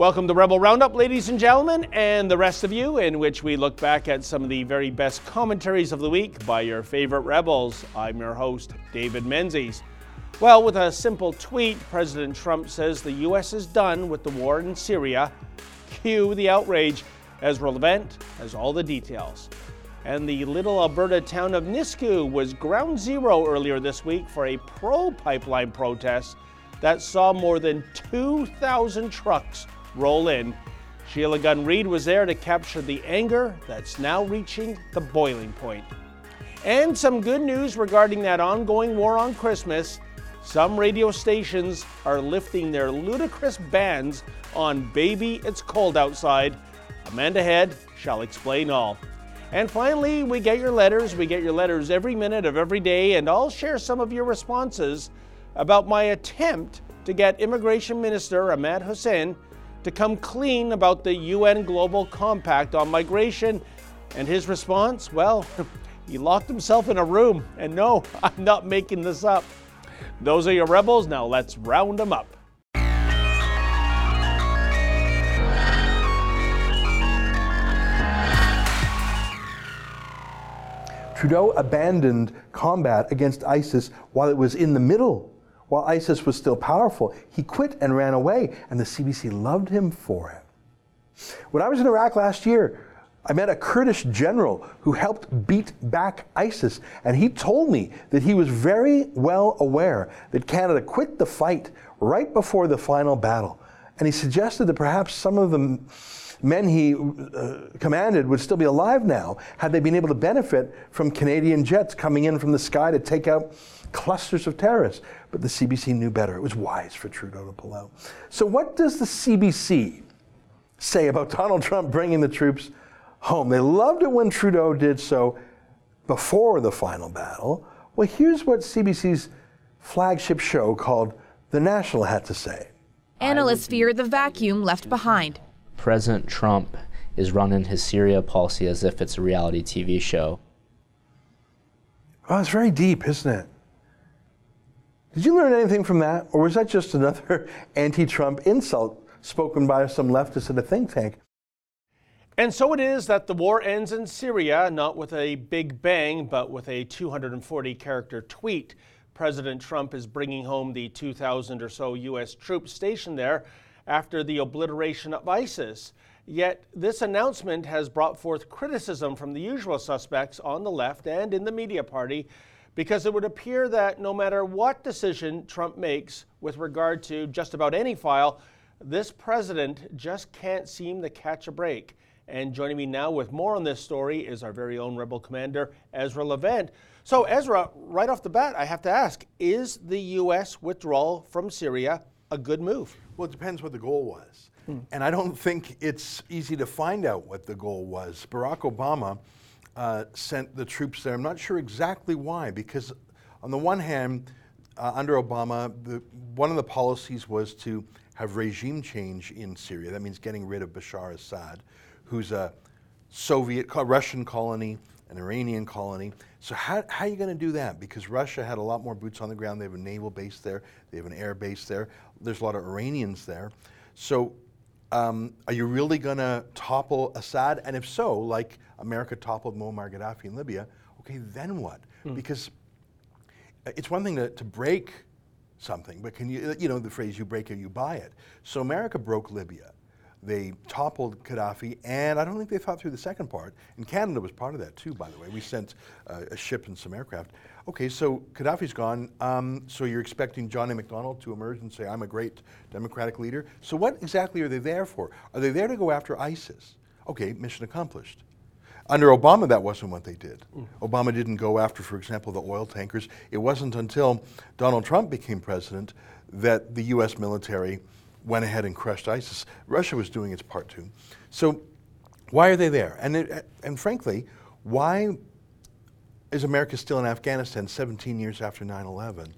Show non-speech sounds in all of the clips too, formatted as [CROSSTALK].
Welcome to Rebel Roundup, ladies and gentlemen, and the rest of you, in which we look back at some of the very best commentaries of the week by your favorite rebels. I'm your host, David Menzies. Well, with a simple tweet, President Trump says the U.S. is done with the war in Syria. Cue the outrage. Ezra Levant has all the details. And the little Alberta town of Nisku was ground zero earlier this week for a pro pipeline protest that saw more than 2,000 trucks roll in. Sheila Gunn Reid was there to capture the anger that's now reaching the boiling point. And some good news regarding that ongoing war on Christmas. Some radio stations are lifting their ludicrous bans on Baby It's Cold Outside. Amanda Head shall explain all. And finally, we get your letters. We get your letters every minute of every day, and I'll share some of your responses about my attempt to get Immigration Minister Ahmed Hussen to come clean about the UN Global Compact on migration. And his response? Well, [LAUGHS] he locked himself in a room. And no, [LAUGHS] I'm not making this up. Those are your rebels. Now let's round them up. Trudeau abandoned combat against ISIS while it was in the middle while ISIS was still powerful. He quit and ran away, and the CBC loved him for it. When I was in Iraq last year, I met a Kurdish general who helped beat back ISIS, and he told me that he was very well aware that Canada quit the fight right before the final battle. And he suggested that perhaps some of the men he uh, commanded would still be alive now had they been able to benefit from Canadian jets coming in from the sky to take out clusters of terrorists. But the CBC knew better. It was wise for Trudeau to pull out. So, what does the CBC say about [LAUGHS] Donald Trump bringing the troops home? They loved it when Trudeau did so before the final battle. Well, here's what CBC's flagship show called The National had to say. Analysts fear the vacuum left behind. President Trump is running his Syria policy as if it's a reality TV show. Oh, it's very deep, isn't it? Did you learn anything from that? Or was that just another [LAUGHS] anti Trump insult spoken by some leftist at a think tank? And so it is that the war ends in Syria, not with a big bang, but with a 240 character tweet. President Trump is bringing home the 2,000 or so U.S. troops stationed there after the obliteration of ISIS. Yet this announcement has brought forth criticism from the usual suspects on the left and in the media party because it would appear that no matter what decision Trump makes with regard to just about any file, this president just can't seem to catch a break. And joining me now with more on this story is our very own rebel commander, Ezra Levant. So, Ezra, right off the bat, I have to ask is the U.S. withdrawal from Syria a good move? Well, it depends what the goal was. Hmm. And I don't think it's easy to find out what the goal was. Barack Obama uh, sent the troops there. I'm not sure exactly why, because on the one hand, uh, under Obama, the, one of the policies was to have regime change in Syria. That means getting rid of Bashar Assad, who's a Soviet, Russian colony, an Iranian colony. So how, how are you going to do that? Because Russia had a lot more boots on the ground. They have a naval base there. They have an air base there. There's a lot of Iranians there. So um, are you really going to topple Assad? And if so, like America toppled Muammar Gaddafi in Libya, okay, then what? Hmm. Because it's one thing to, to break something, but can you, you know, the phrase you break it, you buy it. So America broke Libya. They toppled Gaddafi, and I don't think they thought through the second part. And Canada was part of that too, by the way. We sent uh, a ship and some aircraft. Okay, so Gaddafi's gone. Um, so you're expecting John A. Macdonald to emerge and say, I'm a great democratic leader. So what exactly are they there for? Are they there to go after ISIS? Okay, mission accomplished. Under Obama, that wasn't what they did. Mm. Obama didn't go after, for example, the oil tankers. It wasn't until Donald Trump became president that the U.S. military went ahead and crushed ISIS. Russia was doing its part too. So, why are they there? And, it, and frankly, why is America still in Afghanistan 17 years after 9 11?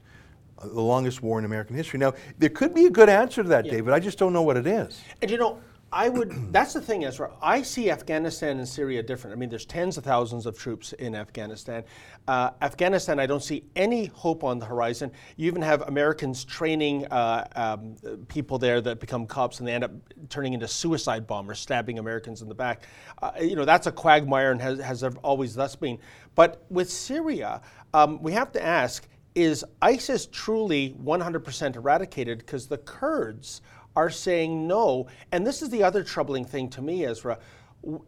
Uh, the longest war in American history. Now, there could be a good answer to that, yeah. David. I just don't know what it is. And you know, I would. That's the thing, Ezra. I see Afghanistan and Syria different. I mean, there's tens of thousands of troops in Afghanistan. Uh, Afghanistan, I don't see any hope on the horizon. You even have Americans training uh, um, people there that become cops, and they end up turning into suicide bombers, stabbing Americans in the back. Uh, you know, that's a quagmire and has, has always thus been. But with Syria, um, we have to ask: Is ISIS truly 100% eradicated? Because the Kurds are saying no. And this is the other troubling thing to me, Ezra.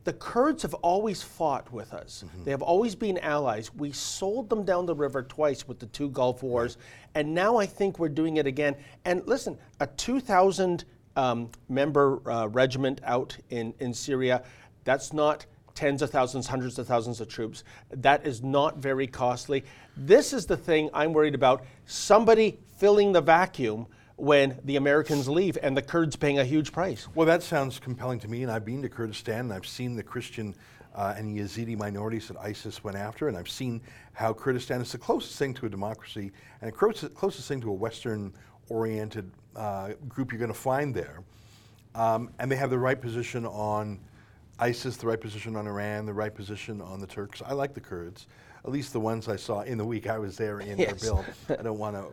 The Kurds have always fought with us. Mm-hmm. They have always been allies. We sold them down the river twice with the two Gulf Wars, and now I think we're doing it again. And listen, a 2,000 um, member uh, regiment out in, in Syria, that's not tens of thousands, hundreds of thousands of troops. That is not very costly. This is the thing I'm worried about somebody filling the vacuum when the Americans leave and the Kurds paying a huge price. Well, that sounds compelling to me, and I've been to Kurdistan and I've seen the Christian uh, and Yazidi minorities that ISIS went after, and I've seen how Kurdistan is the closest thing to a democracy and the closest, closest thing to a Western oriented uh, group you're going to find there. Um, and they have the right position on ISIS, the right position on Iran, the right position on the Turks. I like the Kurds, at least the ones I saw in the week I was there in [LAUGHS] yes. Erbil. I don't want to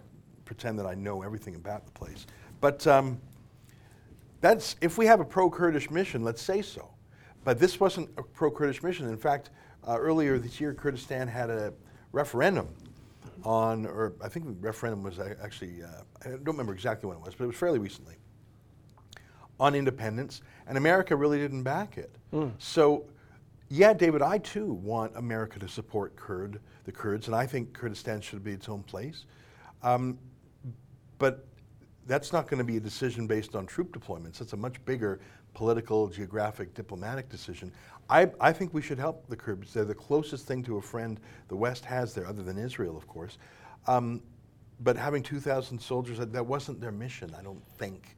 pretend that I know everything about the place. But um, that's if we have a pro-Kurdish mission, let's say so. But this wasn't a pro-Kurdish mission. In fact, uh, earlier this year, Kurdistan had a referendum on, or I think the referendum was actually, uh, I don't remember exactly when it was, but it was fairly recently, on independence, and America really didn't back it. Mm. So, yeah, David, I too want America to support Kurd, the Kurds, and I think Kurdistan should be its own place. Um, but that's not going to be a decision based on troop deployments. It's a much bigger political, geographic, diplomatic decision. I, I, think we should help the Kurds. They're the closest thing to a friend the West has there, other than Israel, of course. Um, but having 2,000 soldiers, that wasn't their mission, I don't think.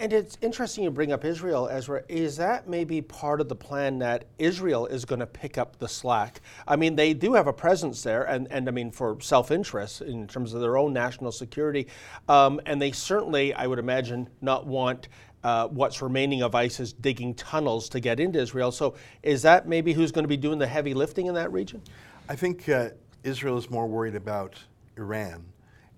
And it's interesting you bring up Israel, Ezra. Is that maybe part of the plan that Israel is going to pick up the slack? I mean, they do have a presence there, and, and I mean, for self interest in terms of their own national security. Um, and they certainly, I would imagine, not want uh, what's remaining of ISIS digging tunnels to get into Israel. So is that maybe who's going to be doing the heavy lifting in that region? I think uh, Israel is more worried about Iran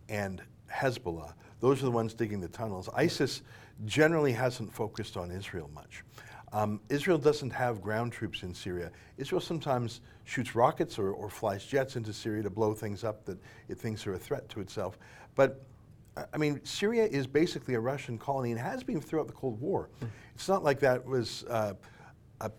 and Hezbollah. Those are the ones digging the tunnels. ISIS generally hasn't focused on Israel much. Um, Israel doesn't have ground troops in Syria. Israel sometimes shoots rockets or, or, flies jets into Syria to blow things up that it thinks are a threat to itself. But I mean, Syria is basically a Russian colony and has been throughout the Cold War. Mm. It's not like that was uh, a,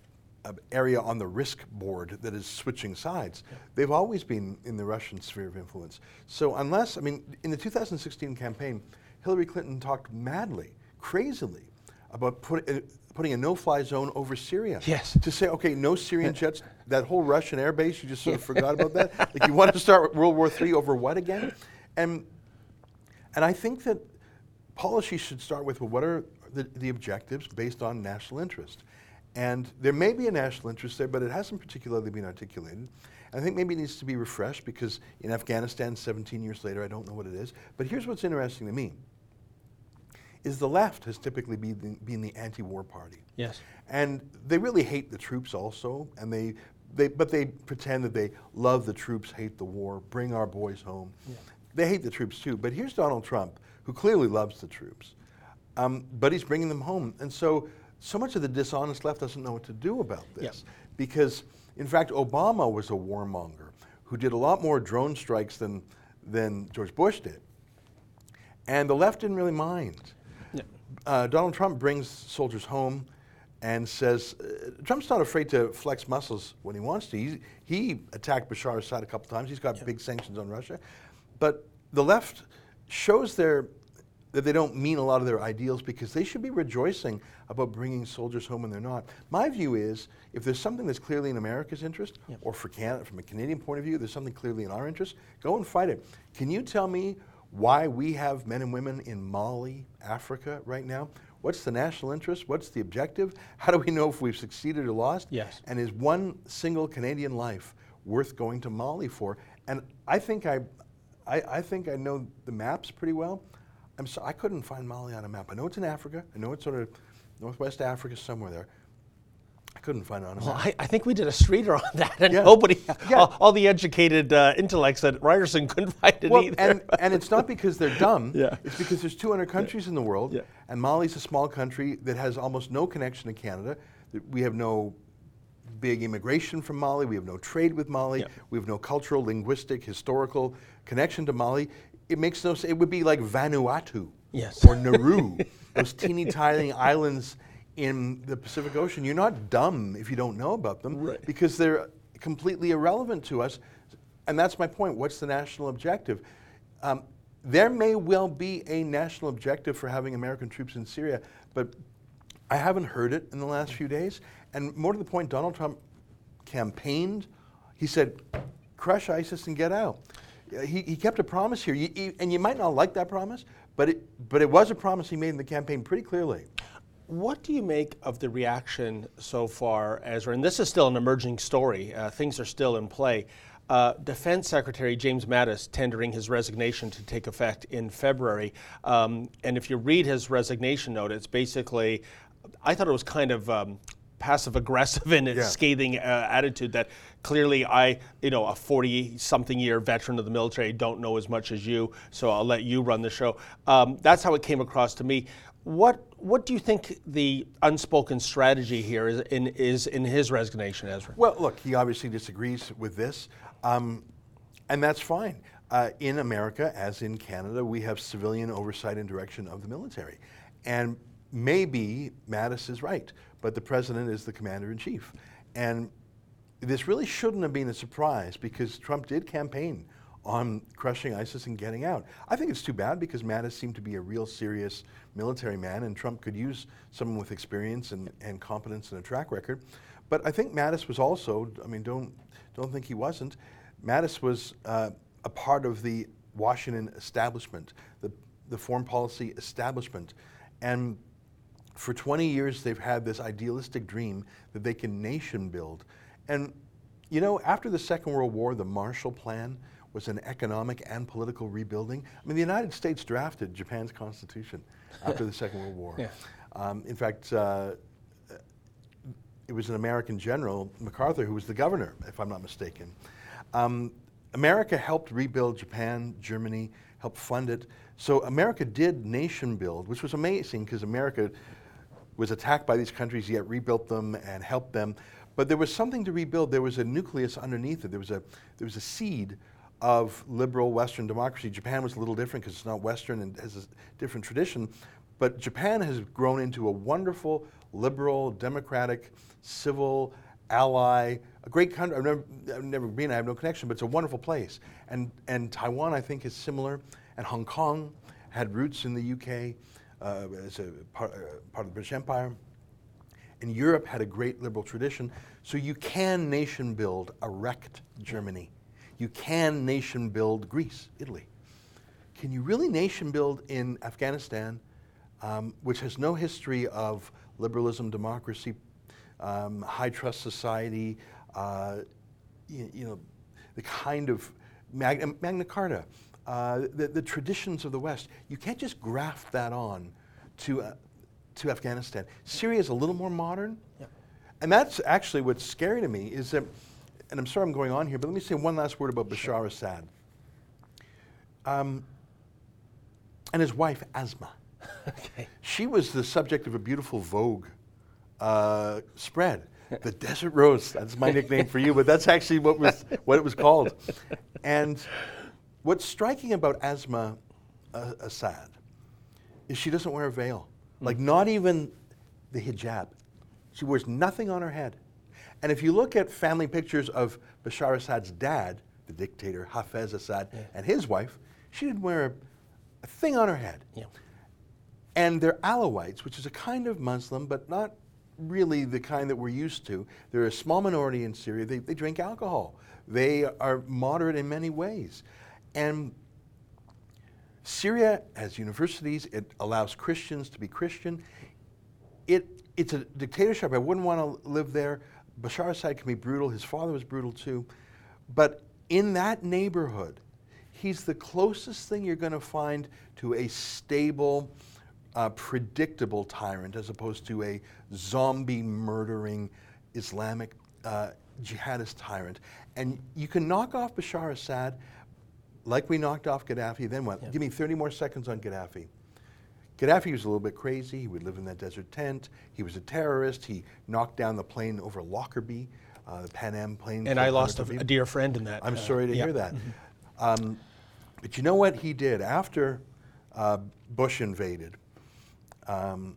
a, area on the risk board that is switching sides. Yeah. They've always been in the Russian sphere of influence. So unless, I mean, in the 2016 campaign, Hillary Clinton talked madly crazily about put, uh, putting a no-fly zone over Syria. Yes. To say, okay, no Syrian [LAUGHS] jets. That whole Russian air base, you just sort of forgot about that. [LAUGHS] Like you want to start World War III over what again? And and I think that policy should start with well, what are the, the objectives based on national interest. And there may be a national interest there, but it hasn't particularly been articulated. I think maybe it needs to be refreshed because in Afghanistan, 17 years later, I don't know what it is. But here's what's interesting to me is the left has typically been, been the anti-war party. Yes. And they really hate the troops also, and they, they, but they pretend that they love the troops, hate the war, bring our boys home. Yeah. They hate the troops too. But here's Donald Trump, who clearly loves the troops, um, but he's bringing them home. And so, so much of the dishonest left doesn't know what to do about this. Because, in fact, Obama was a warmonger who did a lot more drone strikes than, than George Bush did. And the left didn't really mind uh, Donald Trump brings soldiers home and says uh, Trump's not afraid to flex muscles when he wants to. He, he attacked Bashar Assad a couple times. He's got big sanctions on Russia. But the left shows their, that they don't mean a lot of their ideals because they should be rejoicing about bringing soldiers home and they're not. My view is if there's something that's clearly in America's interest, or for Canada, from a Canadian point of view, there's something clearly in our interest, go and fight it. Can you tell me why we have men and women in Mali, Africa right now. What's the national interest? What's the objective? How do we know if we've succeeded or lost? Yes. And is one single Canadian life worth going to Mali for? And I think I, I, I think I know the maps pretty well. I'm so, I couldn't find Mali on a map. I know it's in Africa. I know it's sort of Northwest Africa, somewhere there. Couldn't find it on a Well. I, I think we did a streeter on that, and Yeah. nobody, Yeah. all, all the educated uh, intellects at Ryerson couldn't find it Well, either. and, and it's not because they're dumb. [LAUGHS] Yeah. It's because there's 200 countries in the world, Yeah. and Mali's a small country that has almost no connection to Canada. We have no big immigration from Mali. We have no trade with Mali. Yeah. We have no cultural, linguistic, historical connection to Mali. It makes no sense. It would be like Vanuatu Yes. or Nauru, [LAUGHS] those teeny tiny islands in the Pacific Ocean. You're not dumb if you don't know about them Right. because they're completely irrelevant to us. And that's my point. What's the national objective? Um, there may well be a national objective for having American troops in Syria, but I haven't heard it in the last few days. And more to the point, Donald Trump campaigned. He said, crush ISIS and get out. He, he kept a promise here. You, you- and you might not like that promise, but it, but it was a promise he made in the campaign pretty clearly. What do you make of the reaction so far, Ezra? And this is still an emerging story. Uh, things are still in play. Uh, Defense Secretary James Mattis tendering his resignation to take effect in February. Um, and if you read his resignation note, it's basically, I thought it was kind of um, passive aggressive [LAUGHS] in its Yeah. scathing uh, attitude that clearly I, you know, a 40 something year veteran of the military, don't know as much as you, so I'll let you run the show. Um, that's how it came across to me. What what do you think the unspoken strategy here is in is in his resignation, Ezra? Well, look, he obviously disagrees with this, um, and that's fine. Uh, in America, as in Canada, we have civilian oversight and direction of the military. And maybe Mattis is right, but the president is the commander in chief. And this really shouldn't have been a surprise because Trump did campaign on crushing ISIS and getting out. I think it's too bad because Mattis seemed to be a real serious military man, and Trump could use someone with experience and, and competence and a track record. But I think Mattis was also, I mean, don't, don't think he wasn't. Mattis was uh, a part of the Washington establishment, the, the foreign policy establishment. And for 20 years, they've had this idealistic dream that they can nation build. And, you know, after the Second World War, the Marshall Plan was an economic and political rebuilding. I mean, the United States drafted Japan's constitution after the Second World War. [LAUGHS] Yeah. Um, in fact, uh, it was an American general, MacArthur, who was the governor, if I'm not mistaken. Um, America helped rebuild Japan, Germany, helped fund it. So America did nation build, which was amazing because America was attacked by these countries, yet rebuilt them and helped them. But there was something to rebuild. There was a nucleus underneath it. There was a, there was a seed of liberal Western democracy. Japan was a little different because it's not Western and has a different tradition. But Japan has grown into a wonderful, liberal, democratic, civil ally, a great country. I've never, I've never been, I have no connection, but it's a wonderful place. And, and Taiwan, I think, is similar. And Hong Kong had roots in the UK uh, as a part, uh, part of the British Empire. And Europe had a great liberal tradition. So you can nation build, erect Germany. You can nation build Greece, Italy. Can you really nation build in Afghanistan, um, which has no history of liberalism, democracy, um, high trust society, uh, you, you know, the kind of Magna, Magna Carta, uh, the, the traditions of the West? You can't just graft that on to, uh, to Afghanistan. Syria is a little more modern. And that's actually what's scary to me is that, and I'm sorry I'm going on here, but let me say one last word about Bashar Assad. Um, and his wife, Asma. [LAUGHS] Okay. She was the subject of a beautiful Vogue uh, spread. The Desert Rose. That's my nickname for you, but that's actually what was what it was called. And what's striking about Asma uh, Assad is she doesn't wear a veil, like not even the hijab. She wears nothing on her head. And if you look at family pictures of Bashar Assad's dad, the dictator Hafez Assad, and his wife, she didn't wear a, a thing on her head. Yeah. And they're Alawites, which is a kind of Muslim, but not really the kind that we're used to. They're a small minority in Syria. They, they drink alcohol. They are moderate in many ways. And Syria has universities. It allows Christians to be Christian. It, it's a dictatorship. I wouldn't want to live there. Bashar Assad can be brutal. His father was brutal too. But in that neighborhood, he's the closest thing you're going to find to a stable, uh, predictable tyrant as opposed to a zombie murdering Islamic uh, jihadist tyrant. And you can knock off Bashar Assad like we knocked off Gaddafi, then what? Give me 30 more seconds on Gaddafi. Gaddafi was a little bit crazy. He would live in that desert tent. He was a terrorist. He knocked down the plane over Lockerbie, uh, the Pan Am plane. And I lost a, a, dear friend in that. I'm uh, sorry to yeah. hear that. Um, but you know what he did after uh, Bush invaded um,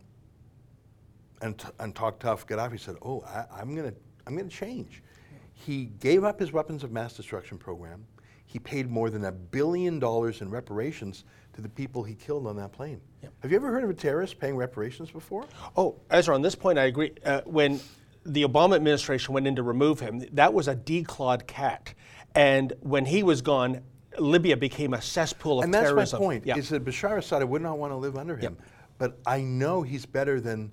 and, t- and talked tough? Gaddafi said, "Oh, I, am going to I'm going to change." He gave up his weapons of mass destruction program. He paid more than a billion dollars in reparations to the people he killed on that plane. Yep. Have you ever heard of a terrorist paying reparations before? Oh, Ezra, on this point, I agree. Uh, when the Obama administration went in to remove him, that was a declawed cat. And when he was gone, Libya became a cesspool of and that's terrorism. my point, is that Bashar Assad, I would not want to live under him. Yep. But I know he's better than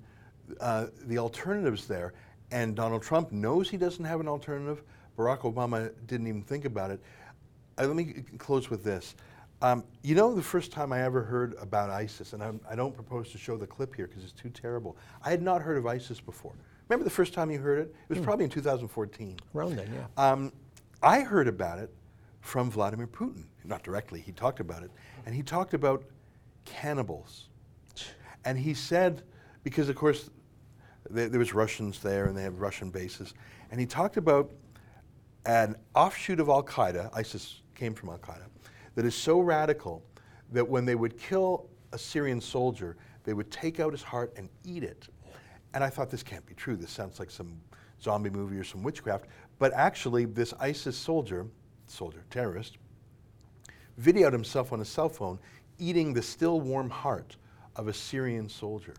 uh, the alternatives there. And Donald Trump knows he doesn't have an alternative. Barack Obama didn't even think about it. Uh, let me close with this. Um, you know, the first time I ever heard about ISIS, and I'm, I, do not propose to show the clip here because it's too terrible. I had not heard of ISIS before. Remember the first time you heard it? It was mm. probably in 2014. Around then, yeah. Um, I heard about it from Vladimir Putin. Not directly, he talked about it. And he talked about cannibals. And he said, because of course there, there was Russians there and they have Russian bases, and he talked about an offshoot of Al Qaeda, ISIS came from Al Qaeda, that is so radical that when they would kill a Syrian soldier, they would take out his heart and eat it. And I thought, this can't be true. This sounds like some zombie movie or some witchcraft. But actually, this ISIS soldier, soldier, terrorist, videoed himself on a cell phone eating the still warm heart of a Syrian soldier.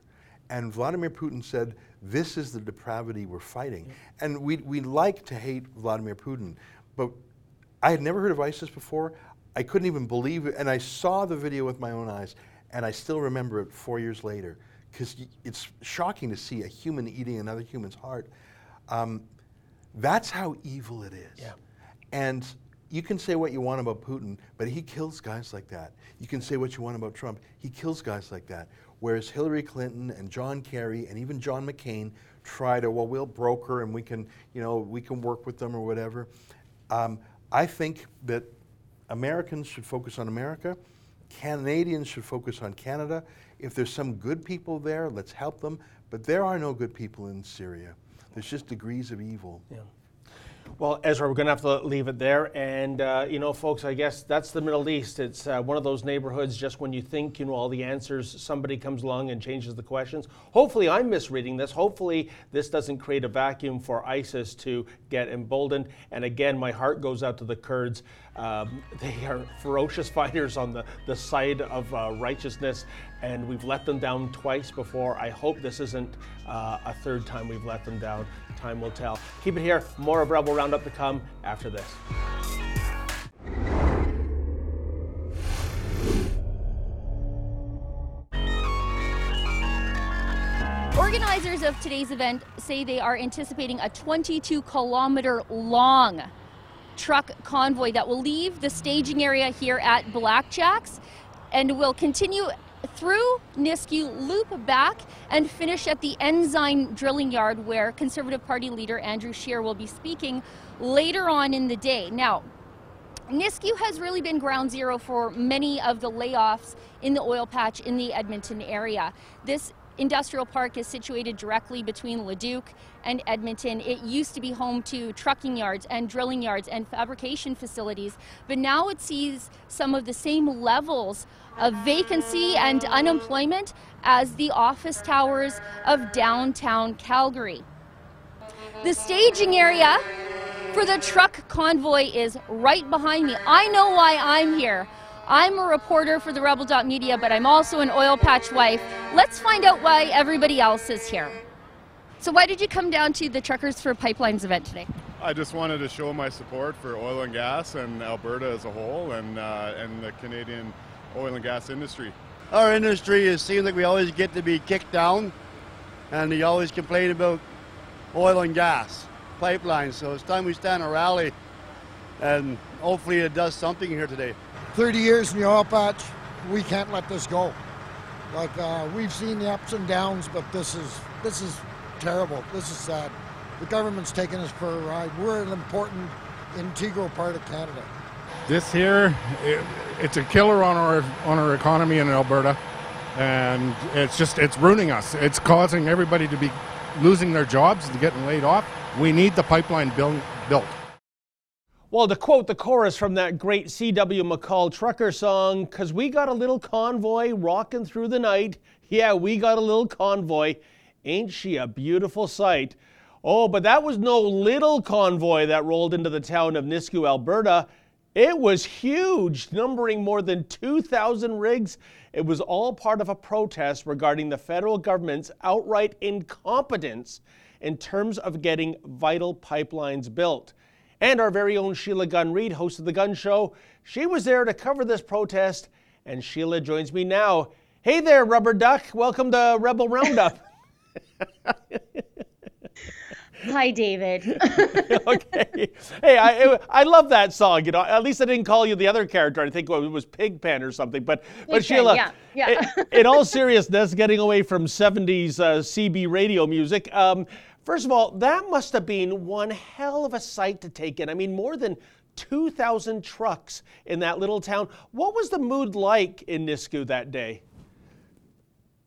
And Vladimir Putin said, This is the depravity we're fighting. And we, we like to hate Vladimir Putin, but I had never heard of ISIS before. I couldn't even believe it. And I saw the video with my own eyes, and I still remember it four years later because it's shocking to see a human eating another human's heart. Um, that's how evil it is. Yeah. And you can say what you want about Putin, but he kills guys like that. You can say what you want about Trump, he kills guys like that. Whereas Hillary Clinton and John Kerry and even John McCain try to, well, we'll broker and we can, you know, we can work with them or whatever. Um, I think that Americans should focus on America. Canadians should focus on Canada. If there's some good people there, let's help them. But there are no good people in Syria. There's just degrees of evil. Yeah. Well, Ezra, we're going to have to leave it there. And, uh, you know, folks, I guess that's the Middle East. It's uh, one of those neighborhoods just when you think you know all the answers, somebody comes along and changes the questions. Hopefully, I'm misreading this. Hopefully, this doesn't create a vacuum for ISIS to get emboldened. And again, my heart goes out to the Kurds. Um, they are ferocious fighters on the, the side of uh, righteousness, and we've let them down twice before. I hope this isn't uh, a third time we've let them down. Time will tell. Keep it here. More of Rebel Roundup to come after this. Organizers of today's event say they are anticipating a 22 kilometer long truck convoy that will leave the staging area here at Blackjacks and will continue through Nisku, loop back, and finish at the Ensign drilling yard where Conservative Party leader Andrew Scheer will be speaking later on in the day. Now, Nisku has really been ground zero for many of the layoffs in the oil patch in the Edmonton area. This industrial park is situated directly between Leduc and Edmonton. It used to be home to trucking yards and drilling yards and fabrication facilities, but now it sees some of the same levels of vacancy and unemployment as the office towers of downtown Calgary. The staging area for the truck convoy is right behind me. I know why I'm here. I'm a reporter for the Rebel.media, but I'm also an oil patch wife. Let's find out why everybody else is here. So, why did you come down to the Truckers for Pipelines event today? I just wanted to show my support for oil and gas and Alberta as a whole and, uh, and the Canadian oil and gas industry. Our industry is seems like we always get to be kicked down and we always complain about oil and gas pipelines. So it's time we stand a rally and hopefully it does something here today. 30 years in the oil patch, we can't let this go. Like uh, we've seen the ups and downs, but this is this is terrible. This is sad. The government's taking us for a ride. We're an important, integral part of Canada. This here, it, it's a killer on our on our economy in Alberta, and it's just it's ruining us. It's causing everybody to be losing their jobs and getting laid off. We need the pipeline built. Well, to quote the chorus from that great C.W. McCall trucker song, because we got a little convoy rocking through the night. Yeah, we got a little convoy. Ain't she a beautiful sight? Oh, but that was no little convoy that rolled into the town of Nisku, Alberta. It was huge, numbering more than 2,000 rigs. It was all part of a protest regarding the federal government's outright incompetence in terms of getting vital pipelines built. And our very own Sheila Gunn Reid hosted the Gunn Show. She was there to cover this protest, and Sheila joins me now. Hey there, Rubber Duck. Welcome to Rebel Roundup. [LAUGHS] Hi, David. [LAUGHS] [LAUGHS] okay. Hey, I I love that song. You know, at least I didn't call you the other character. I think it was Pigpen or something. But but Sheila, yeah, yeah. in, in all seriousness, getting away from '70s uh, CB radio music. Um, First of all, that must have been one hell of a sight to take in. I mean, more than 2,000 trucks in that little town. What was the mood like in Nisku that day?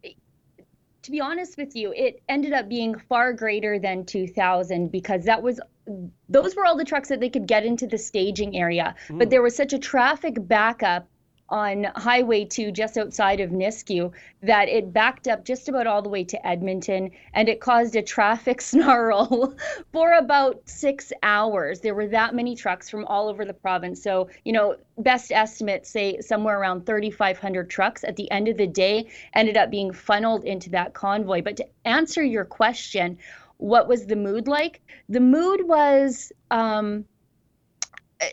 To be honest with you, it ended up being far greater than 2,000 because that was those were all the trucks that they could get into the staging area. Mm. But there was such a traffic backup on Highway 2 just outside of Nisku that it backed up just about all the way to Edmonton and it caused a traffic [LAUGHS] snarl for about six hours. There were that many trucks from all over the province. So, you know, best estimates say somewhere around 3,500 trucks at the end of the day ended up being funneled into that convoy. But to answer your question, what was the mood like? The mood was um, eh,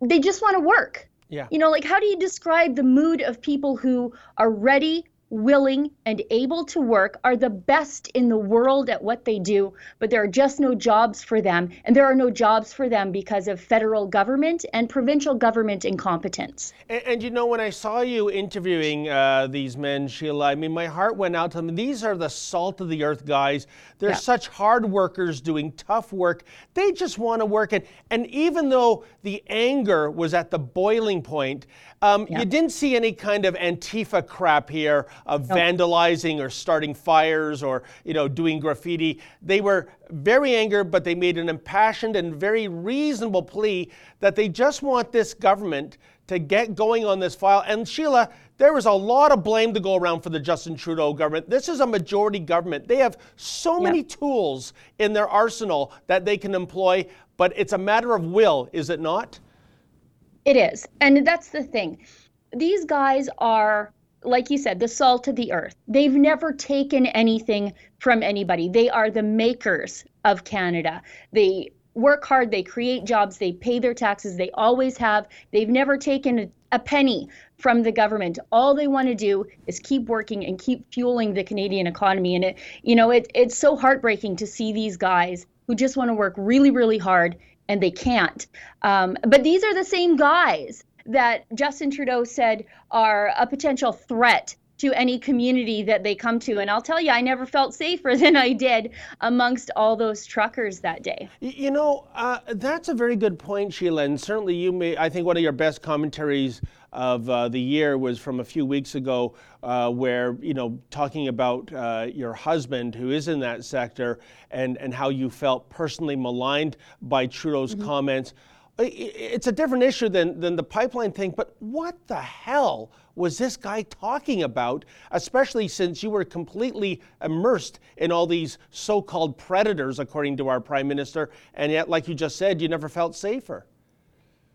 they just want to work yeah. You know, like how do you describe the mood of people who are ready willing, and able to work are the best in the world at what they do, but there are just no jobs for them. And there are no jobs for them because of federal government and provincial government incompetence. And, and you know, when I saw you interviewing uh, these men, Sheila, I mean, my heart went out to them. These are the salt of the earth guys. They're yeah. such hard workers doing tough work. They just want to work. And, and even though the anger was at the boiling point, um, yeah. You didn't see any kind of Antifa crap here of no. vandalizing or starting fires or you know doing graffiti. They were very angry, but they made an impassioned and very reasonable plea that they just want this government to get going on this file. And Sheila, there is a lot of blame to go around for the Justin Trudeau government. This is a majority government. They have so many tools in their arsenal that they can employ, but it's a matter of will, is it not? It is. And that's the thing. These guys are, like you said, the salt of the earth. They've never taken anything from anybody. They are the makers of Canada. They work hard, they create jobs, they pay their taxes, they always have. They've never taken a, a penny from the government. All they want to do is keep working and keep fueling the Canadian economy. And it, you know, it, it's so heartbreaking to see these guys who just want to work really, really hard and they can't. Um, but these are the same guys that Justin Trudeau said are a potential threat to any community that they come to. And I'll tell you, I never felt safer [LAUGHS] than I did amongst all those truckers that day. You know, uh, that's a very good point, Sheila. And certainly, you may, I think one of your best commentaries of uh, the year was from a few weeks ago, uh, where you know talking about uh, your husband who is in that sector and and how you felt personally maligned by Trudeau's mm-hmm. comments. It's a different issue than than the pipeline thing, but what the hell was this guy talking about? Especially since you were completely immersed in all these so-called predators, according to our prime minister, and yet, like you just said, you never felt safer.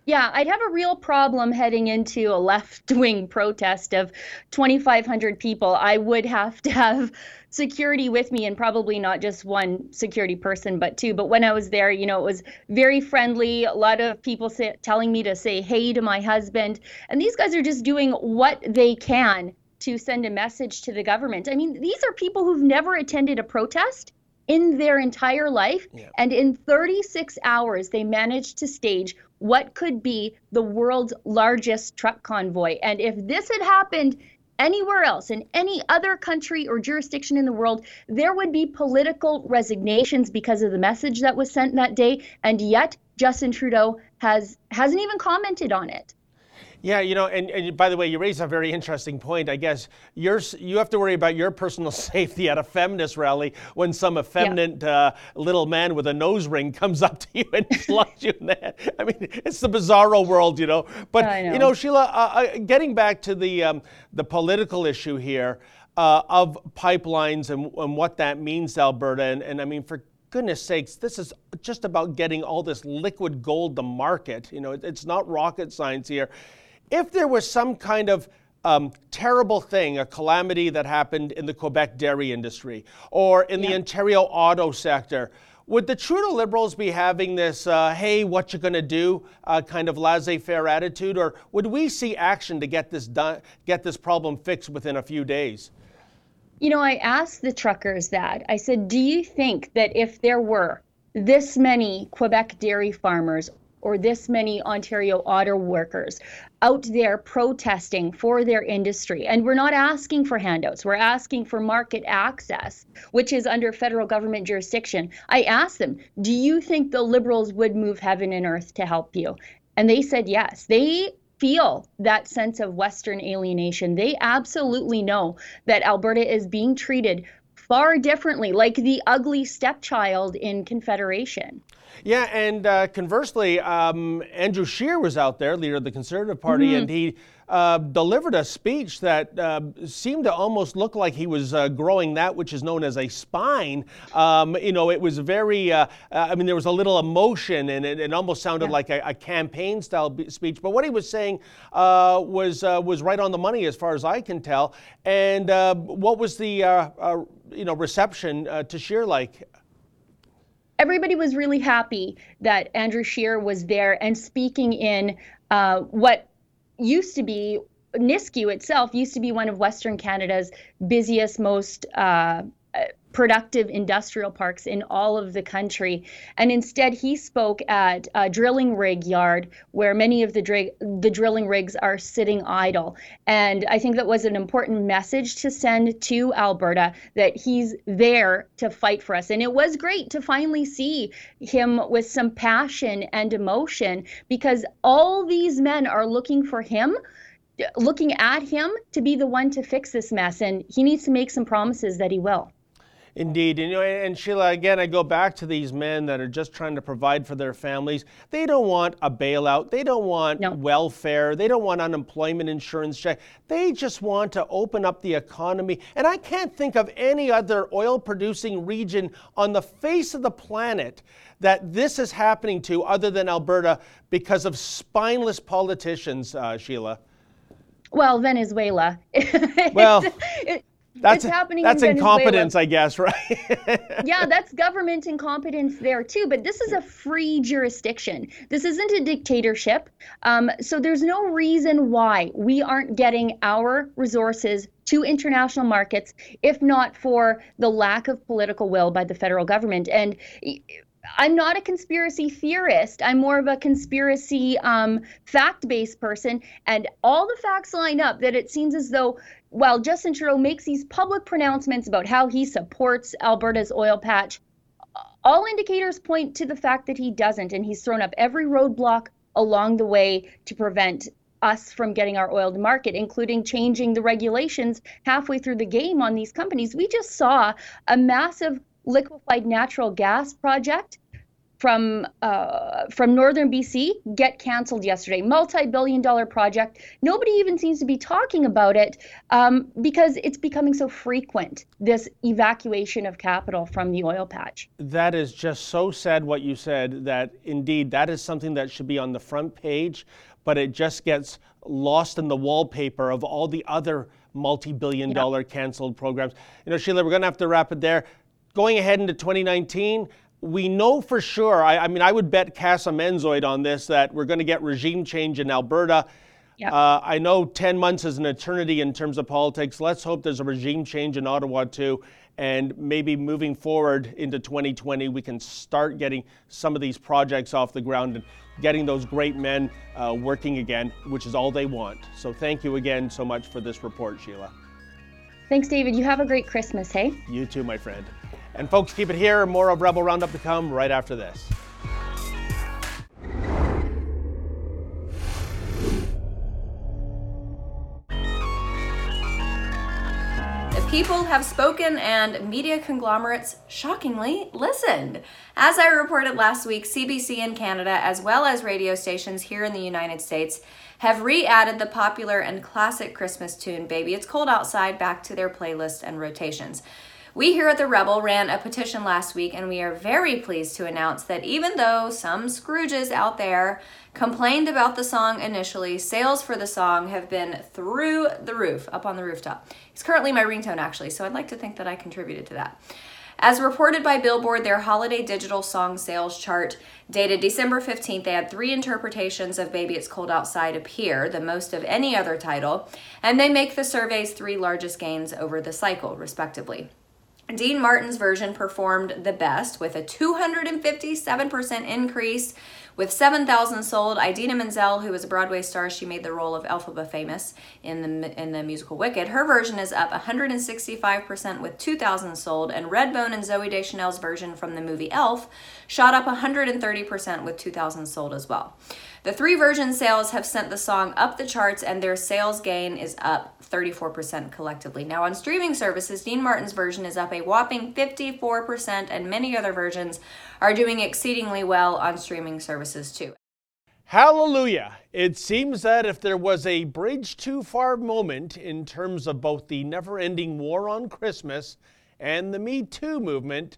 Yeah, I'd have a real problem heading into a left wing [LAUGHS] protest of 2,500 people. I would have to have security with me and probably not just one security person, but two. But when I was there, you know, it was very friendly. A lot of people say, telling me to say hey to my husband. And these guys are just doing what they can to send a message to the government. I mean, these are people who've never attended a protest in their entire life. Yeah. And in 36 hours, they managed to stage what could be the world's largest truck convoy. And if this had happened anywhere else, in any other country or jurisdiction in the world, there would be political resignations because of the message that was sent that day. And yet, Justin Trudeau has hasn't even commented on it. Yeah, you know, and, and by the way, you raise a very interesting point. I guess you're, you have to worry about your personal [LAUGHS] safety at a feminist rally when some effeminate yeah. uh, little man with a nose ring comes up to you and [LAUGHS] slugs you in the head. I mean, it's the bizarro world, you know. But know. you know, Sheila, uh, uh, getting back to the um, the political issue here uh, of pipelines and, and what that means to Alberta, and, and I mean, for goodness sakes, this is just about getting all this liquid gold to market. You know, it's not rocket science here if there was some kind of um, terrible thing, a calamity that happened in the Quebec dairy industry or in yeah. the Ontario auto sector, would the Trudeau Liberals be having this, uh, hey, what you gonna do, uh, kind of laissez-faire attitude, or would we see action to get this done, get this problem fixed within a few days? You know, I asked the truckers that. I said, do you think that if there were this many Quebec dairy farmers or this many Ontario auto workers out there protesting for their industry. And we're not asking for handouts, we're asking for market access, which is under federal government jurisdiction. I asked them, Do you think the Liberals would move heaven and earth to help you? And they said yes. They feel that sense of Western alienation. They absolutely know that Alberta is being treated far differently, like the ugly stepchild in Confederation. Yeah, and uh, conversely, um, Andrew Scheer was out there, leader of the Conservative Party, mm-hmm. and he uh, delivered a speech that uh, seemed to almost look like he was uh, growing that which is known as a spine. Um, you know, it was very, uh, uh, I mean, there was a little emotion and it, it almost sounded yeah. like a, a campaign style speech. But what he was saying was, was right on the money as far as I can tell. And what was the, you know, reception to Scheer like? Everybody was really happy that Andrew Scheer was there and speaking in uh, what used to be Nisku itself used to be one of Western Canada's busiest, most uh, productive industrial parks in all of the country. And instead, he spoke at a drilling rig yard where many of the, the drilling rigs are sitting idle. And I think that was an important message to send to Alberta that he's there to fight for us. And it was great to finally see him with some passion and emotion because all these men are looking for him looking at him to be the one to fix this mess and he needs to make some promises that he will Indeed. And, you know, and Sheila, again, I go back to these men that are just trying to provide for their families. They don't want a bailout. They don't want no. welfare. They don't want unemployment insurance check. They just want to open up the economy. And I can't think of any other oil producing region on the face of the planet that this is happening to other than Alberta because of spineless politicians, uh, Sheila. Well, Venezuela. [LAUGHS] well, it, that's it's happening. That's in incompetence, I guess, [LAUGHS] right? yeah, that's government incompetence there too. But this is a free jurisdiction. This isn't a dictatorship. Um, so there's no reason why we aren't getting our resources to international markets, if not for the lack of political will by the federal government. And I'm not a conspiracy theorist. I'm more of a conspiracy um, fact based person. And all the facts line up that it seems as though while Justin Trudeau makes these public pronouncements about how he supports Alberta's oil patch, all indicators point to the fact that he doesn't. And he's thrown up every roadblock along the way to prevent us from getting our oil to market, including changing the regulations halfway through the game on these companies. We just saw a massive liquefied natural gas project from uh, from northern BC get canceled yesterday. Multi-billion-dollar project. Nobody even seems to be talking about it um, because it's becoming so frequent. This evacuation of capital from the oil patch. That is just so sad. What you said. That indeed, that is something that should be on the front page, but it just gets lost in the wallpaper of all the other multi-billion dollar canceled programs. You know, Sheila, we're going to have to wrap it there. Going ahead into 2019, we know for sure, I, I, mean, I would bet Casa Menzoid on this that we're going to get regime change in Alberta. Yep. Uh, I know 10 months is an eternity in terms of politics. Let's hope there's a regime change in Ottawa too. And maybe moving forward into 2020, we can start getting some of these projects off the ground and getting those great men uh, working again, which is all they want. So thank you again so much for this report, Sheila. Thanks, David. You have a great Christmas, hey? You too, my friend. And folks, keep it here. More of Rebel Roundup to come right after this. People have spoken and media conglomerates, shockingly, listened. As I reported last week, CBC in Canada, as well as radio stations here in the United States, have re added the popular and classic Christmas tune, Baby It's Cold Outside, back to their playlist and rotations. We here at The Rebel ran a petition last week, and we are very pleased to announce that even though some Scrooges out there complained about the song initially, sales for the song have been through the roof, up on the rooftop. It's currently my ringtone, actually, so I'd like to think that I contributed to that. As reported by Billboard, their holiday digital song sales chart dated December 15th, they had three interpretations of Baby It's Cold Outside appear, the most of any other title, and they make the survey's three largest gains over the cycle, respectively. Dean Martin's version performed the best with a 257% increase with 7,000 sold. Idina Menzel, who was a Broadway star, she made the role of Elphaba famous in the in the musical Wicked. Her version is up 165% with 2,000 sold, and Redbone and Zooey Deschanel's version from the movie Elf shot up 130% with 2,000 sold as well. The three version sales have sent the song up the charts, and their sales gain is up 34% collectively. Now, on streaming services, Dean Martin's version is up a whopping 54%, and many other versions are doing exceedingly well on streaming services too. Hallelujah! It seems that if there was a bridge too far moment in terms of both the never ending war on Christmas and the Me Too movement,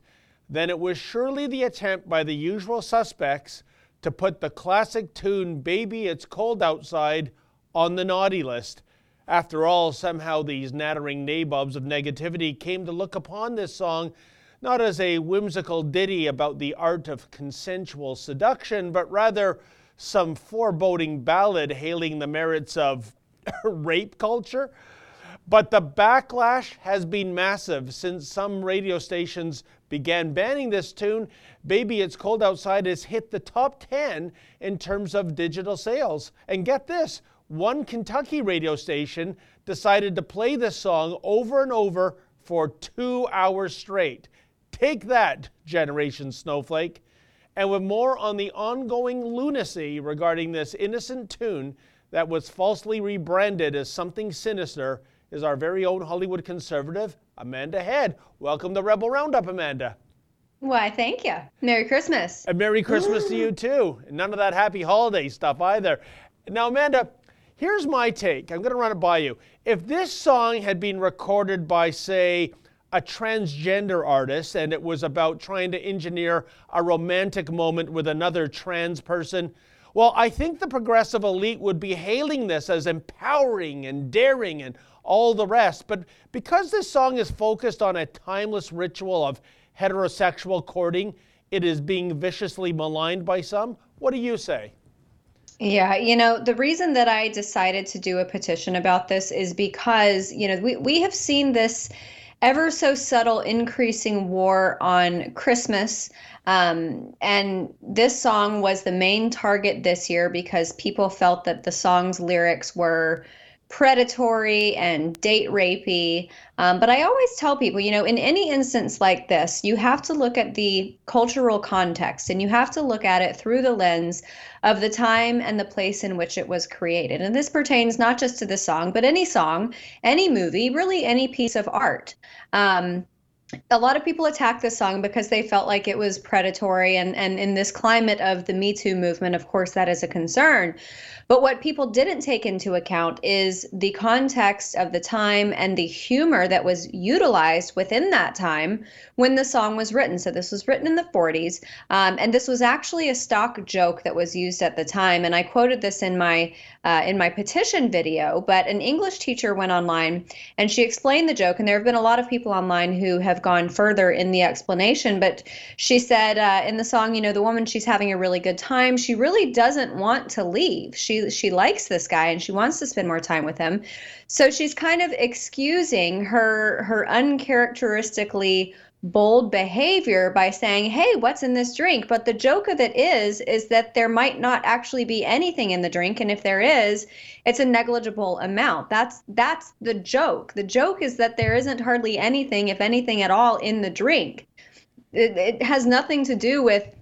then it was surely the attempt by the usual suspects to put the classic tune Baby It's Cold Outside on the naughty list. After all, somehow these nattering nabobs of negativity came to look upon this song not as a whimsical ditty about the art of consensual seduction, but rather some foreboding ballad hailing the merits of [LAUGHS] rape culture. But the backlash has been massive since some radio stations began banning this tune. Baby It's Cold Outside has hit the top 10 in terms of digital sales. And get this one Kentucky radio station decided to play this song over and over for two hours straight. Take that, Generation Snowflake. And with more on the ongoing lunacy regarding this innocent tune that was falsely rebranded as something sinister, is our very own Hollywood conservative, Amanda Head. Welcome to Rebel Roundup, Amanda. Why, thank you. Merry Christmas. And Merry Christmas to you too. none of that happy holiday stuff either. Now, Amanda, here's my take. I'm going to run it by you. If this song had been recorded by, say, a transgender artist and it was about trying to engineer a romantic moment with another trans person, well, I think the progressive elite would be hailing this as empowering and daring and all the rest. But because this song is focused on a timeless ritual of heterosexual courting, it is being viciously maligned by some. What do you say? Yeah, you know, the reason that I decided to do a petition about this is because, you know, we, we have seen this ever so subtle increasing war on Christmas. Um, and this song was the main target this year because people felt that the song's lyrics were predatory and date rapey. Um, but I always tell people, you know, in any instance like this, you have to look at the cultural context and you have to look at it through the lens of the time and the place in which it was created. And this pertains not just to the song, but any song, any movie, really any piece of art. Um, a lot of people attacked this song because they felt like it was predatory and and in this climate of the me too movement of course that is a concern but what people didn't take into account is the context of the time and the humor that was utilized within that time when the song was written. So this was written in the 40s, um, and this was actually a stock joke that was used at the time. And I quoted this in my uh, in my petition video. But an English teacher went online and she explained the joke, and there have been a lot of people online who have gone further in the explanation. But she said uh, in the song, you know, the woman she's having a really good time. She really doesn't want to leave. She she likes this guy and she wants to spend more time with him. So she's kind of excusing her her uncharacteristically bold behavior by saying, "Hey, what's in this drink?" But the joke of it is is that there might not actually be anything in the drink and if there is, it's a negligible amount. That's that's the joke. The joke is that there isn't hardly anything if anything at all in the drink. It, it has nothing to do with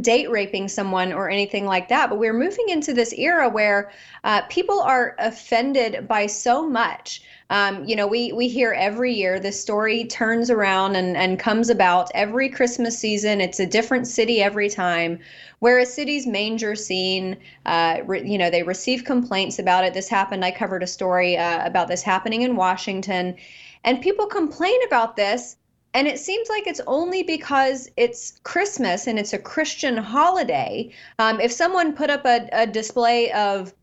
date raping someone or anything like that. But we're moving into this era where uh, people are offended by so much um, you know, we we hear every year this story turns around and and comes about every Christmas season. It's a different city every time. Where a city's manger scene, uh, re, you know, they receive complaints about it. This happened. I covered a story uh, about this happening in Washington, and people complain about this. And it seems like it's only because it's Christmas and it's a Christian holiday. Um, if someone put up a, a display of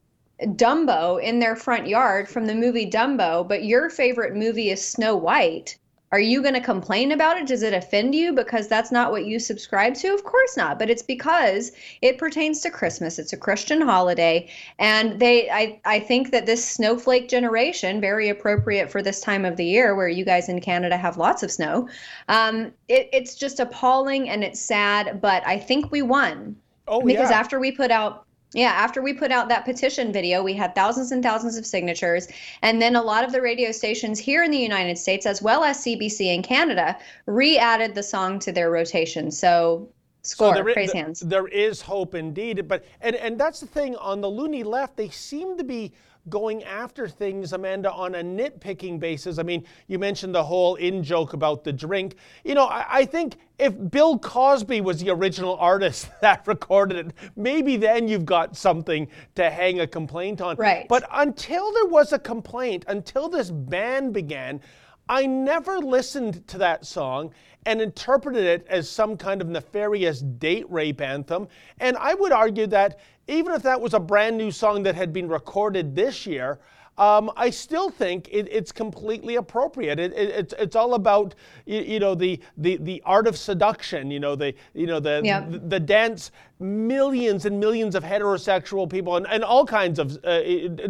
Dumbo in their front yard from the movie Dumbo, but your favorite movie is Snow White, are you going to complain about it? Does it offend you because that's not what you subscribe to? Of course not, but it's because it pertains to Christmas. It's a Christian holiday, and they I I think that this snowflake generation, very appropriate for this time of the year where you guys in Canada have lots of snow. Um, it, it's just appalling and it's sad, but I think we won. Oh, because yeah. after we put out yeah, after we put out that petition video, we had thousands and thousands of signatures. And then a lot of the radio stations here in the United States, as well as CBC in Canada, re added the song to their rotation. So, score, so there, praise is, hands. There is hope indeed. But and, and that's the thing on the loony left, they seem to be going after things, Amanda, on a nitpicking basis. I mean, you mentioned the whole in joke about the drink. You know, I, I, think if Bill Cosby was the original artist [LAUGHS] that recorded it, maybe then you've got something to hang a complaint on. Right. But until there was a complaint, until this ban began, I never listened to that song and interpreted it as some kind of nefarious date rape anthem. And I would argue that even if that was a brand new song that had been recorded this year, um, I still think it, it's completely appropriate. It, it, it's it's all about you, you, know the, the the art of seduction. You know the you know the the, the, dance. Millions and millions of heterosexual people and, and all kinds of, uh,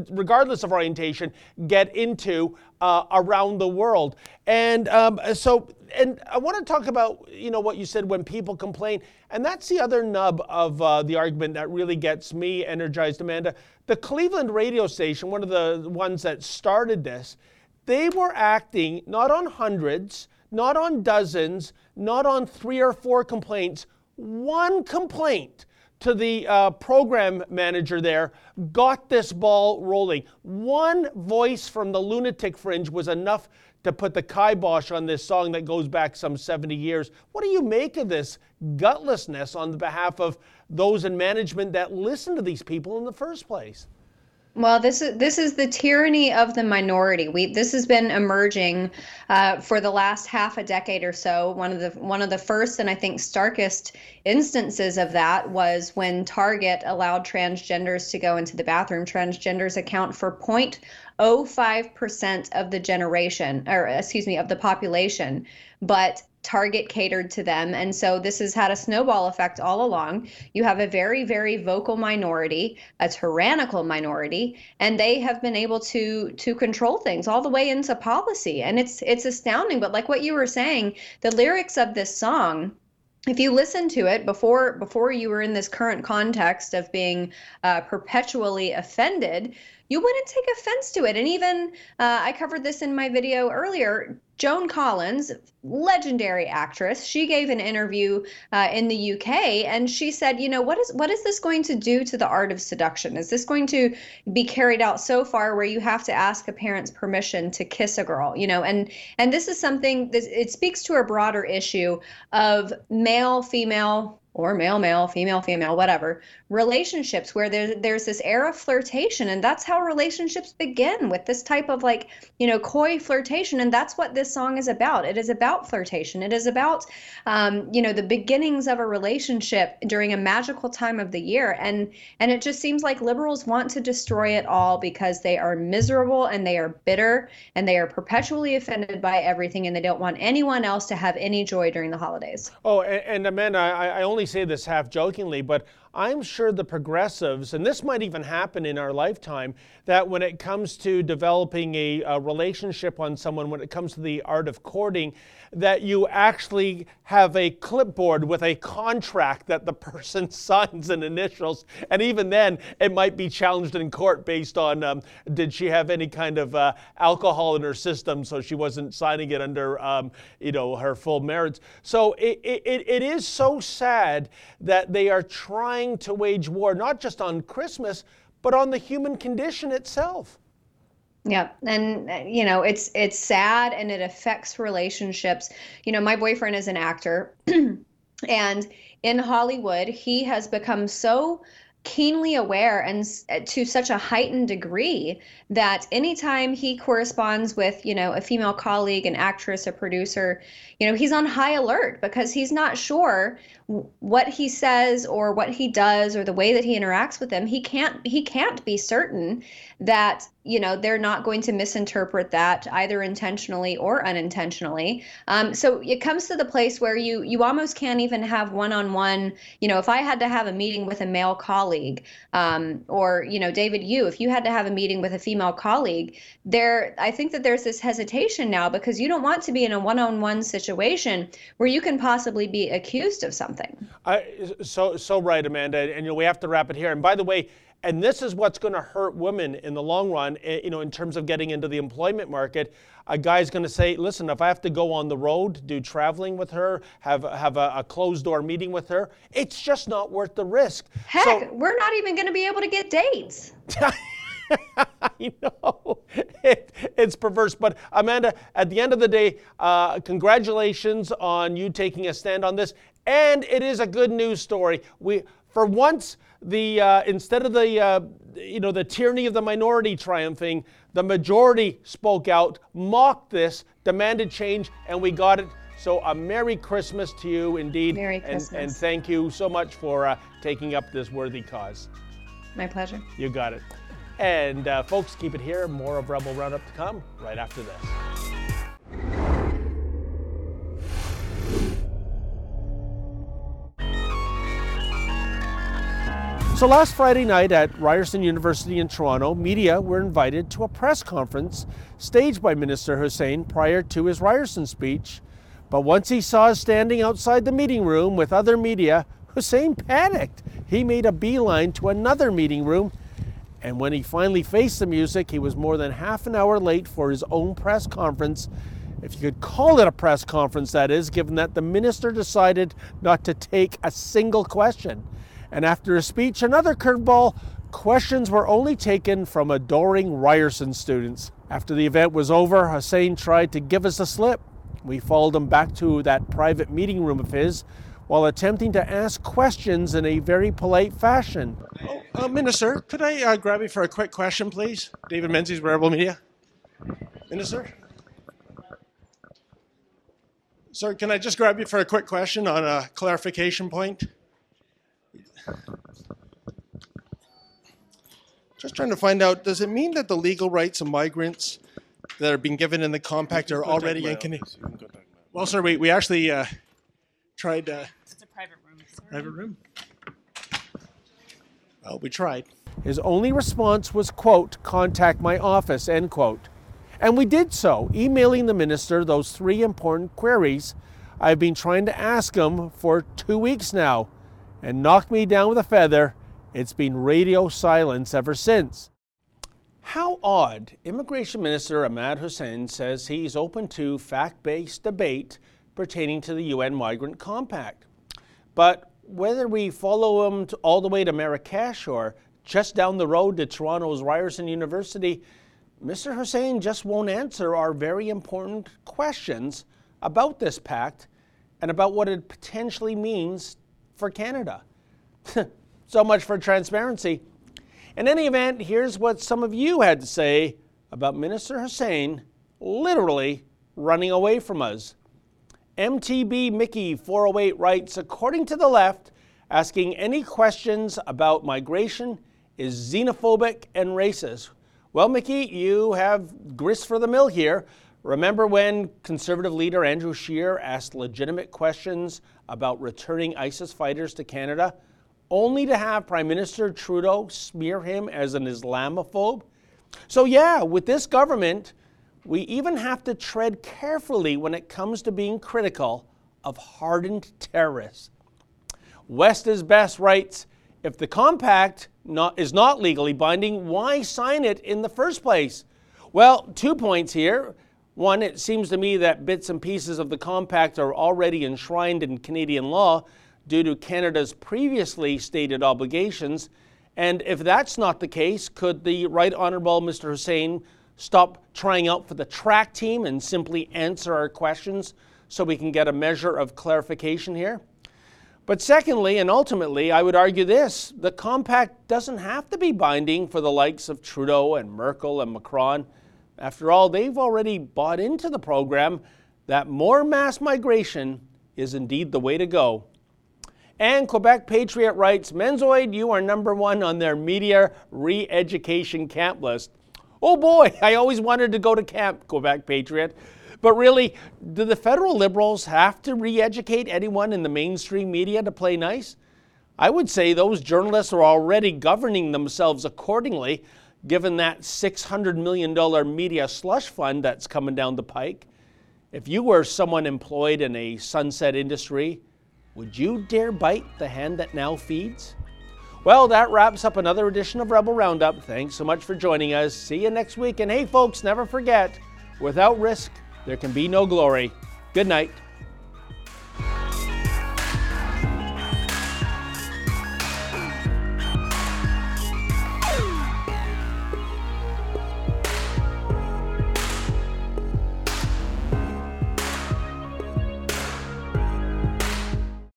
regardless of orientation, get into uh, around the world. And um, so and I want to talk about you know what you said when people complain, and that's the other nub of uh, the argument that really gets me energized, Amanda. The Cleveland radio station, one of the ones that started this, they were acting not on hundreds, not on dozens, not on three or four complaints, one complaint to the uh, program manager there got this ball rolling. One voice from the lunatic fringe was enough to put the kibosh on this song that goes back some 70 years. What do you make of this gutlessness on the behalf of those in management that listen to these people in the first place? Well, this is this is the tyranny of the minority. We this has been emerging uh, for the last half a decade or so. One of the one of the first and I think starkest instances of that was when Target allowed transgenders to go into the bathroom. Transgenders account for 0.05% of the generation, or excuse me, of the population, but Target catered to them. And so this has had a snowball effect all along. You have a very, very vocal minority, a tyrannical minority, and they have been able to to control things all the way into policy. And it's it's astounding. But like what you were saying, the lyrics of this song if you listen to it before before you were in this current context of being uh, perpetually offended you wouldn't take offense to it and even uh, i covered this in my video earlier Joan Collins, legendary actress, she gave an interview uh, in the UK and she said, you know, what is what is this going to do to the art of seduction? Is this going to be carried out so far where you have to ask a parent's permission to kiss a girl? You know, and and this is something that it speaks to a broader issue of male female or male male female female whatever relationships where there, there's this air of flirtation and that's how relationships begin with this type of like you know coy flirtation and that's what this song is about. It is about flirtation. It is about um, you know the beginnings of a relationship during a magical time of the year and and it just seems like liberals want to destroy it all because they are miserable and they are bitter and they are perpetually offended by everything and they don't want anyone else to have any joy during the holidays. Oh and, and amanda I, I only say this half jokingly, but I'm sure the progressives, and this might even happen in our lifetime, that when it comes to developing a, a, relationship on someone, when it comes to the art of courting, that you actually have a clipboard with a contract that the [LAUGHS] person signs and initials. And even then, it might be challenged in court based on um, did she have any kind of uh, alcohol in her system, so she wasn't signing it under um, you know her full merits. So it, it, it is so sad that they are trying to wage war not just on Christmas, but on the human condition itself. Yeah, and uh, you know, it's it's sad and it affects relationships. You know, my boyfriend is an actor [CLEARS THROAT] and in Hollywood, he has become so keenly aware and uh, to such a heightened degree that anytime he corresponds with you know a female colleague an actress a producer you know he's on high alert because he's not sure what he says or what he does or the way that he interacts with them. He can't he can't be certain that you know they're not going to misinterpret that either intentionally or unintentionally. Um, so it comes to the place where you you almost can't even have one-on-one you know if i had to have a meeting with a male colleague um, or you know david you if you had to have a meeting with a female colleague there i think that there's this hesitation now because you don't want to be in a one-on-one situation where you can possibly be accused of something I, so so right amanda and you know we have to wrap it here and by the way and this is what's going to hurt women in the long run, eh, you know, in terms of getting into the employment market. A guy's going to say, listen, if I have to go on the road, do traveling with her, have, have a, a closed door meeting with her, it's just not worth the risk. Heck, so, we're not even going to be able to get dates. [LAUGHS] [LAUGHS] I know. It, it's perverse. But Amanda, at the end of the day, uh, congratulations on you taking a stand on this. And it is a good news story. We, for once, the uh, instead of the uh, you know the tyranny of the minority triumphing, the majority spoke out, mocked this, demanded change, and we got it. So a Merry Christmas to you, indeed, Merry Christmas, and, and thank you so much for uh, taking up this worthy cause. My pleasure. You got it. And uh, folks, keep it here. More of Rebel Roundup to come right after this. So last Friday night at Ryerson University in Toronto, media were invited to a press conference staged by Minister Hussen prior to his Ryerson speech. But once he saw us standing outside the meeting room with other media, Hussen panicked. He made a beeline to another meeting room, and when he finally faced the music, he was more than half an hour late for his own press conference. If you could call it a press conference, that is, given that the minister decided not to take a single question. And after a speech, another curveball, questions were only taken from adoring Ryerson students. After the event was over, Hussen tried to give us a slip. We followed him back to that private meeting room of his while attempting to ask questions in a very polite fashion. Oh, uh, Minister, could I uh, grab you for a quick question, please? David Menzies, Rebel Media. Minister? Sir, can I just grab you for a quick question on a clarification point? Just trying to find out, does it mean that the legal rights of migrants that are being given in the compact are already in Canada? Well, sir, we, we actually uh, tried. Uh, it's a private room. Private room? Well, we tried. His only response was, quote, contact my office, end quote. And we did so, emailing the minister those three important queries I've been trying to ask him for two weeks now and knocked me down with a feather. It's been radio silence ever since. How odd. Immigration Minister Ahmed Hussen says he's open to fact based debate pertaining to the UN Migrant Compact. But whether we follow to, all the way to Marrakesh or just down the road to Toronto's Ryerson University, Mr. Hussen just won't answer our very important questions about this pact and about what it potentially means for Canada. [LAUGHS] so much for transparency. In any event, here's what some of you had to say about Minister Hussen literally running away from us. MTB Mickey 408 writes According to the left, asking any questions about migration is xenophobic and racist. Well, Mickey, you have grist for the mill here. Remember when conservative leader Andrew Scheer asked legitimate questions about returning ISIS fighters to Canada, only to have Prime Minister Trudeau smear him as an Islamophobe? So, yeah, with this government, we even have to tread carefully when it comes to being critical of hardened terrorists. West is Best writes if the compact not, is not legally binding, why sign it in the first place? Well, two points here. One, it seems to me that bits and pieces of the compact are already enshrined in Canadian law due to Canada's previously stated obligations. And if that's not the case, could the Right Honourable Mr. Hussen stop trying out for the track team and simply answer our questions so we can get a measure of clarification here? But secondly, and ultimately, I would argue this the compact doesn't have to be binding for the likes of Trudeau and Merkel and Macron. After all, they've already bought into the program that more mass migration is indeed the way to go. And Quebec Patriot writes Menzoid, you are number one on their media re education camp list. Oh boy, [LAUGHS] I always wanted to go to camp, Quebec Patriot. But really, do the federal liberals have to re educate anyone in the mainstream media to play nice? I would say those journalists are already governing themselves accordingly, given that $600 million media slush fund that's coming down the pike. If you were someone employed in a sunset industry, would you dare bite the hand that now feeds? Well, that wraps up another edition of Rebel Roundup. Thanks so much for joining us. See you next week. And hey, folks, never forget without risk, there can be no glory. Good night.